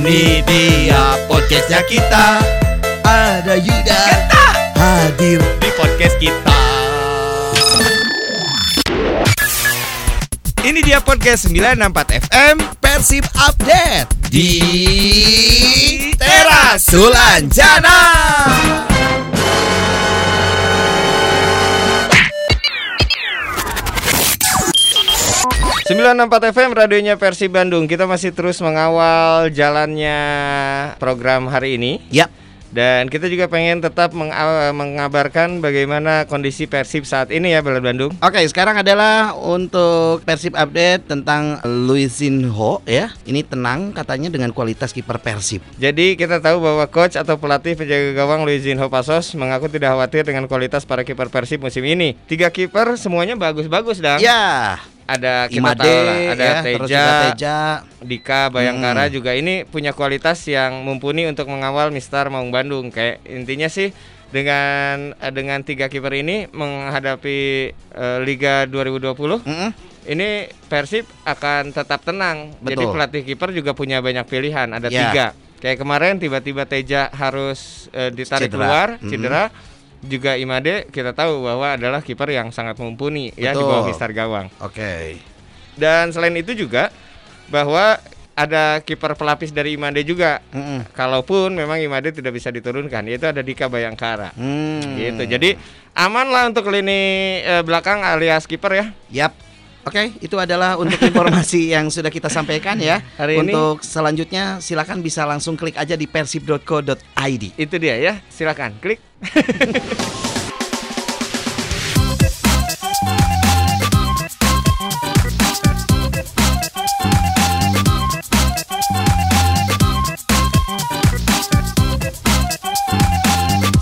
Ini dia podcastnya kita. Ada Yuda. Hadir di podcast kita. Ini dia podcast 964 FM Persib Update Di Teras. Sulanjana 964 FM radionya versi Bandung. Kita masih terus mengawal jalannya program hari ini. Yap Dan kita juga pengen tetap meng- uh, mengabarkan bagaimana kondisi Persib saat ini ya Bela Bandung. Oke, sekarang adalah untuk Persib update tentang Luisinho ya. Ini tenang katanya dengan kualitas kiper Persib. Jadi kita tahu bahwa coach atau pelatih penjaga gawang Luizinho Pasos mengaku tidak khawatir dengan kualitas para kiper Persib musim ini. Tiga kiper semuanya bagus-bagus dan Ya, ada kita Imade tahu lah, ada ya, Teja, terus juga Teja. Dika Bayangkara Hmm. juga ini punya kualitas yang mumpuni untuk mengawal Mister Maung Bandung. Kayak intinya sih dengan eh, dengan tiga kiper ini menghadapi eh, Liga 2020 Mm-mm. ini Persib akan tetap tenang. Jadi Betul. pelatih kiper juga punya banyak pilihan, ada Ya. tiga. Kayak kemarin tiba-tiba Teja harus eh, ditarik Cedera. keluar, cedera. Juga Imade kita tahu bahwa adalah kiper yang sangat mumpuni ya di Betul. bawah Mister Gawang. Oke. Dan selain itu juga bahwa ada kiper pelapis dari Imade juga. Mm-mm. Kalaupun memang Imade tidak bisa diturunkan, yaitu ada Dika Bayangkara. Hmm. Gitu. Jadi aman lah untuk lini eh, belakang alias kiper ya. Yap. Oke, itu adalah untuk informasi yang sudah kita sampaikan ya. Hari ini- untuk selanjutnya silakan bisa langsung klik aja di persib.co.id. Itu dia ya. Silakan klik.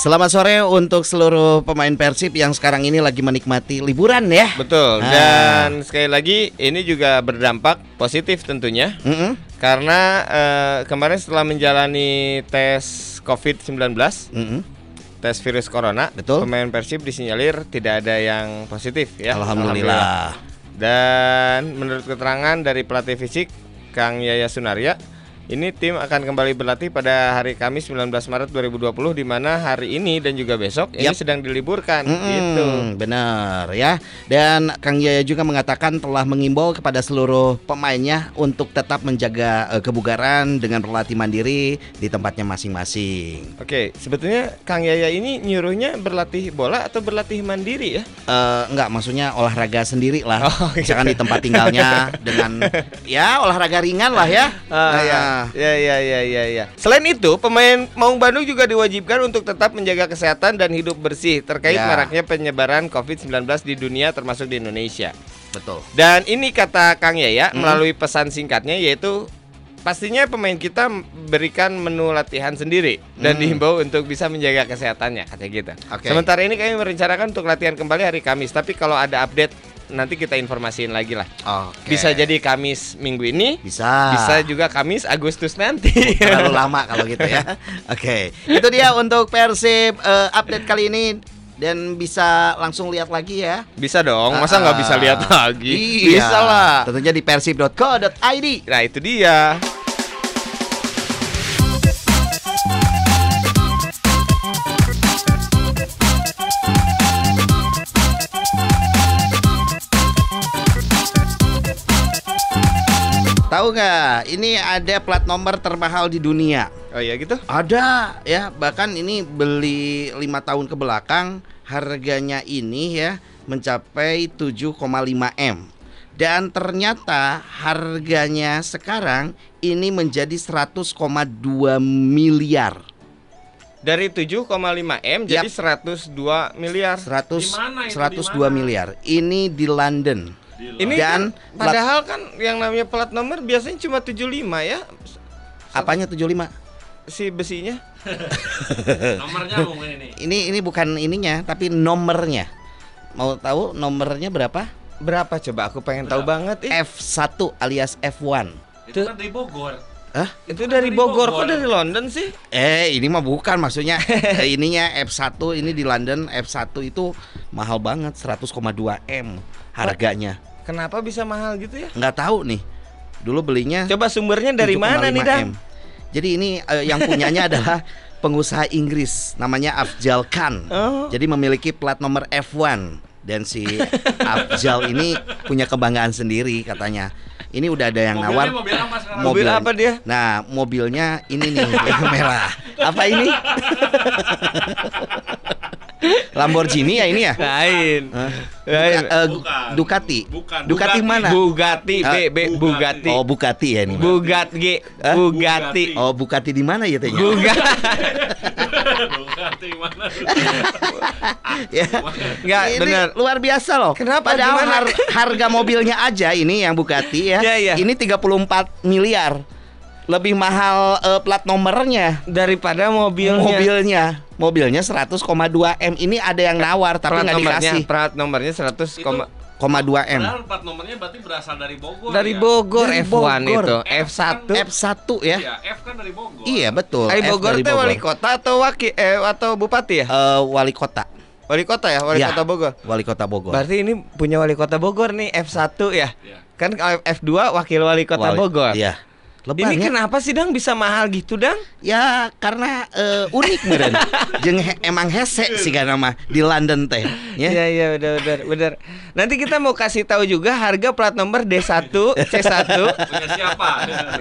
Selamat sore untuk seluruh pemain Persib yang sekarang ini lagi menikmati liburan ya. Betul. Ah. Dan sekali lagi ini juga berdampak positif tentunya Mm-mm. karena eh, kemarin setelah menjalani tes COVID-19 Mm-mm. tes virus corona, Betul. pemain Persib disinyalir tidak ada yang positif ya. Alhamdulillah. Dan menurut keterangan dari pelatih fisik Kang Yaya Sunaria, ini tim akan kembali berlatih pada hari Kamis 19 Maret 2020 di mana hari ini dan juga besok ini Yap. sedang diliburkan Mm-mm, gitu. Benar ya. Dan Kang Yaya juga mengatakan telah mengimbau kepada seluruh pemainnya untuk tetap menjaga eh, kebugaran dengan berlatih mandiri di tempatnya masing-masing. Oke, sebetulnya Kang Yaya ini nyuruhnya berlatih bola atau berlatih mandiri ya? Eh, enggak, maksudnya olahraga sendiri lah. Oh, iya. Misalkan di tempat tinggalnya dengan ya olahraga ringan lah ya. Ah, ya. Nah, ya, ya, ya, ya, ya. Selain itu, pemain Maung Bandung juga diwajibkan untuk tetap menjaga kesehatan dan hidup bersih terkait Ya. maraknya penyebaran COVID-19 di dunia termasuk di Indonesia. betul. Dan ini kata Kang Yaya Hmm. melalui pesan singkatnya yaitu pastinya pemain kita berikan menu latihan sendiri dan Hmm. dihimbau untuk bisa menjaga kesehatannya kata gitu. Oke. Sementara ini kami merencanakan untuk latihan kembali hari Kamis, tapi kalau ada update nanti kita informasiin lagi lah. Oke. Bisa jadi Kamis minggu ini, bisa. bisa juga Kamis Agustus nanti. terlalu lama kalau gitu ya. Oke, itu dia untuk Persib eh, update kali ini dan bisa langsung lihat lagi ya. bisa dong, masa nggak bisa lihat lagi? Iya. Bisa lah. Tentunya di persib.co.id. Nah itu dia. Tahu nggak? Ini ada plat nomor termahal di dunia. Oh iya gitu? Ada ya, bahkan ini beli lima tahun ke belakang harganya ini ya mencapai 7,5 m. Dan ternyata harganya sekarang ini menjadi 100,2 miliar. Dari 7,5 M jadi 102 miliar. 100 Di mana itu, 102 di mana? miliar. Ini di London. Ini Dan kan, padahal kan yang namanya plat nomor biasanya cuma 75 ya apanya 75? si besinya. Nomornya mungkin ini. Ini ini bukan ininya, tapi nomornya. Mau tahu nomornya berapa? Berapa coba aku pengen tahu banget ih. F1 alias F1. Itu kan dari Bogor. Hah? Itu kan dari dari Bogor kok Bogor. dari London sih? Eh, ini mah bukan maksudnya. eh, ininya F1 ini di London F1 itu mahal banget 100,2 M harganya. Kenapa bisa mahal gitu ya? Nggak tahu nih. Dulu belinya Coba sumbernya dari mana nih, 7,5 Dan? M. Jadi ini eh, yang punyanya adalah pengusaha Inggris namanya Afjal Khan. Oh. Jadi memiliki plat nomor F1 dan si Afjal ini punya kebanggaan sendiri katanya. Ini udah ada yang Mobilnya nawar mobil apa? Mobil apa dia? Nah, mobilnya ini nih merah. Apa ini? Lamborghini ya ini ya? Lain. Lain. Duka- eh, Bukan. Ducati. Bukan. Ducati Bugatti. mana? Bugatti, B, Ah, B, Bugatti. Oh, Bugatti ya ini. Bugatti, Hah? Bugatti. Oh, Bugatti di mana ya tehnya? Bugatti. Bugatti mana? ya. Enggak, Ini benar. luar biasa loh. Kenapa? Padahal Gimana? har- harga mobilnya aja ini yang Bugatti ya. Iya, iya. Ini 34 miliar. Lebih mahal eh, plat nomornya. Daripada mobilnya. Mobilnya, mobilnya 100,2 M. Ini ada yang nawar tapi Plat nggak nomornya, dikasih. plat nomornya 100, koma- Koma 2 M. Padahal plat nomornya berarti berasal dari Bogor. dari ya? Bogor Dari F1 Bogor. itu, F1. F1 ya. Iya, F kan dari Bogor. Iya betul. Dari F Bogor dari teh wali kota atau wakil eh atau bupati ya? Eh, wali kota. Wali kota ya, wali Iya. kota Bogor. Wali kota Bogor. Berarti ini punya wali kota Bogor nih F1 ya. Iya. Kan kalau F2 wakil wali kota Wali- Bogor. Iya. Lebar Ini ya. kenapa sih Dang bisa mahal gitu Dang? Ya karena eh, unik meren. Jeung he- emang hese sih kan nama di London teh. Ya. Iya iya benar benar benar. Nanti kita mau kasih tahu juga harga plat nomor D1, C1 Punya siapa?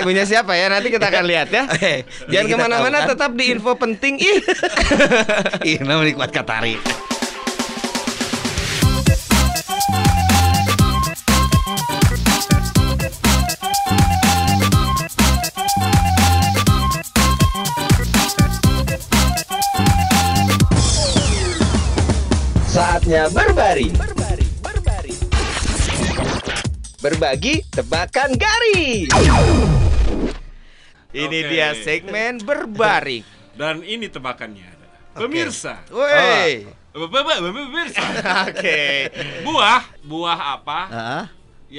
punya siapa ya? Nanti kita akan lihat ya. Oke, Jangan ke mana-mana, kan? tetap di info penting ih. Ih, namanya kuat Katari. Saatnya berbaring. Berbagi tebakan garing. Ini Oke. dia segmen berbaring. Dan ini tebakannya. Pemirsa. Woi. Bapak, pemirsa. Oke. Buah, buah apa Heeh.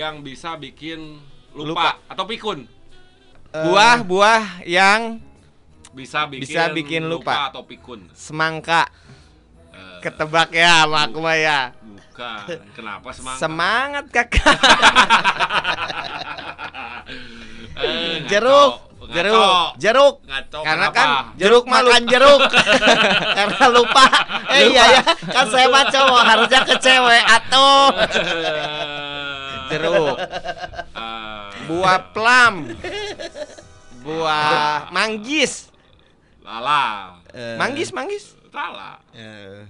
yang bisa bikin Lupa. lupa, atau pikun? Buah-buah yang Bisa bikin, Bisa bikin lupa. atau pikun. semangka Eh, ketebak ya, Mak Kuma ya. bukan. Kenapa semangat? Semangat kakak. Eh. Jeruk, jeruk, jeruk. Karena kenapa? kan Jeruk makan jeruk karena lupa. Eh iya ya, kan saya mah cowok harusnya ke cewek atau Jeruk. Eh, Buah plum. Buah manggis. Lala. Manggis, manggis. Lala. Eh,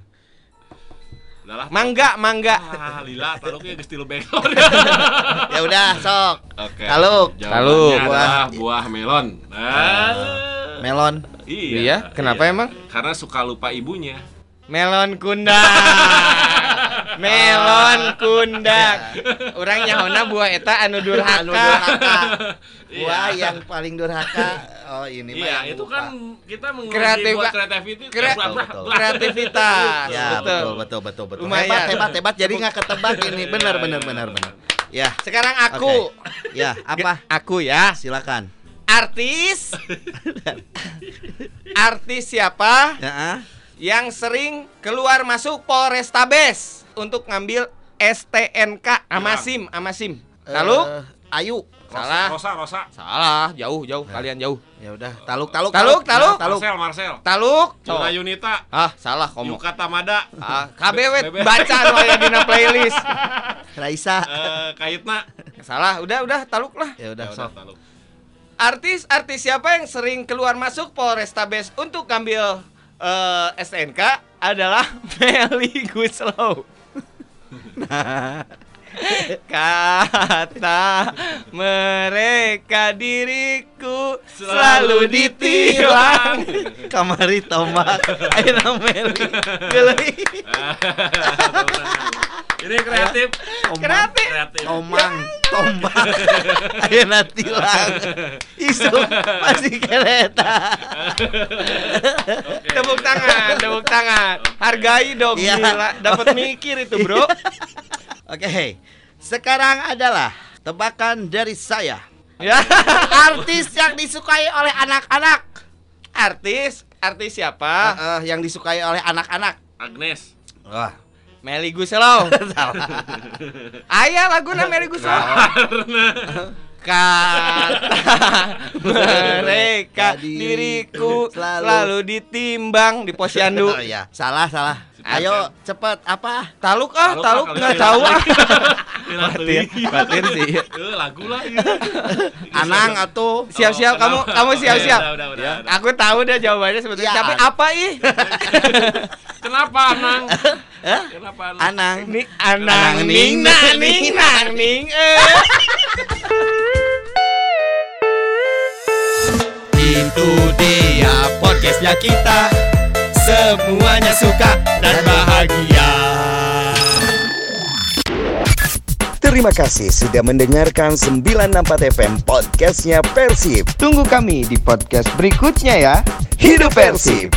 Lala. Mangga, mangga. Ah, lila taluknya geus tilu bekor. ya udah sok. Oke. Taluk. Jawabannya Taluk. adalah buah melon. Ah. Melon. Iya. Iya, kenapa emang? Karena suka lupa ibunya. Melon kundak. Melon kundak. Orang nyahona buah eta anu durhaka. Anu durhaka. Iya. Buah yang paling durhaka. Oh ini mah Iya, itu lupa. kan kita menguji Kreatif, buat Kak. kreativiti. Kre- betul. blah. Kreativitas. Ya betul betul betul betul. Lumayan. Hebat hebat hebat. Jadi nggak ketebak ini. Benar Iya, benar iya, benar iya. benar. Ya. Sekarang aku. Oke. Ya apa? Aku ya. Silakan. Artis. Artis siapa Ya. ah. Yang sering keluar masuk Polrestabes untuk ngambil STNK sama Ya. SIM, sama SIM. Lalu Eh, Ayu. salah. Rosa, Rosa. Salah, jauh, jauh, kalian jauh. Ya udah, taluk taluk Taluk, taluk. taluk. Marcel, Marcel. Taluk. Yuna Cok. Yunita. Ah, salah komo. Yuka Tamada. Ah, KBW baca aya dina playlist. Raisa. Eh, Kayitna. Salah, udah udah taluk lah. Ya udah, Ya sok. taluk. Artis-artis siapa yang sering keluar masuk Polrestabes untuk ngambil eh, STNK adalah Meli Guslow. Kata mereka diriku selalu ditilang. Kamari tomak. Ayeuna meli. Ini kreatif. Kreatif. Kreatif. Omang, tombak. Ayeuna tilang. Isu masih kereta. Oke. Tepuk tangan, tepuk tangan. Hargai dong gila. Dapat mikir itu, Bro. Oke. Sekarang adalah tebakan dari saya. ya. Artis yang disukai oleh anak-anak. Artis, artis siapa? Ah, ah, yang disukai oleh anak-anak. Agnes. Wah, Meli Guslow. salah. Aya laguna Meli Guslow. Kata mereka diriku selalu- selalu ditimbang di posyandu. Oh iya, salah salah. Ayo cepet apa? Taluk ah, Taluk, ah, nggak tahu ah. Batin, batin sih. Eh, lagu lah. Anang atau Siap-siap Oh, kamu kenapa? kamu Oke, siap-siap. udah, udah. Aku tahu deh jawabannya sebetulnya. Ya. Tapi apa ih? Kenapa Anang? Kenapa Anang? Anang? Ini anang ning ning, nang ning, ning nang ning eh. Itu dia podcastnya kita Semuanya suka dan bahagia Terima kasih sudah mendengarkan 964 FM podcastnya Persib. Tunggu kami di podcast berikutnya ya. Hidup Persib!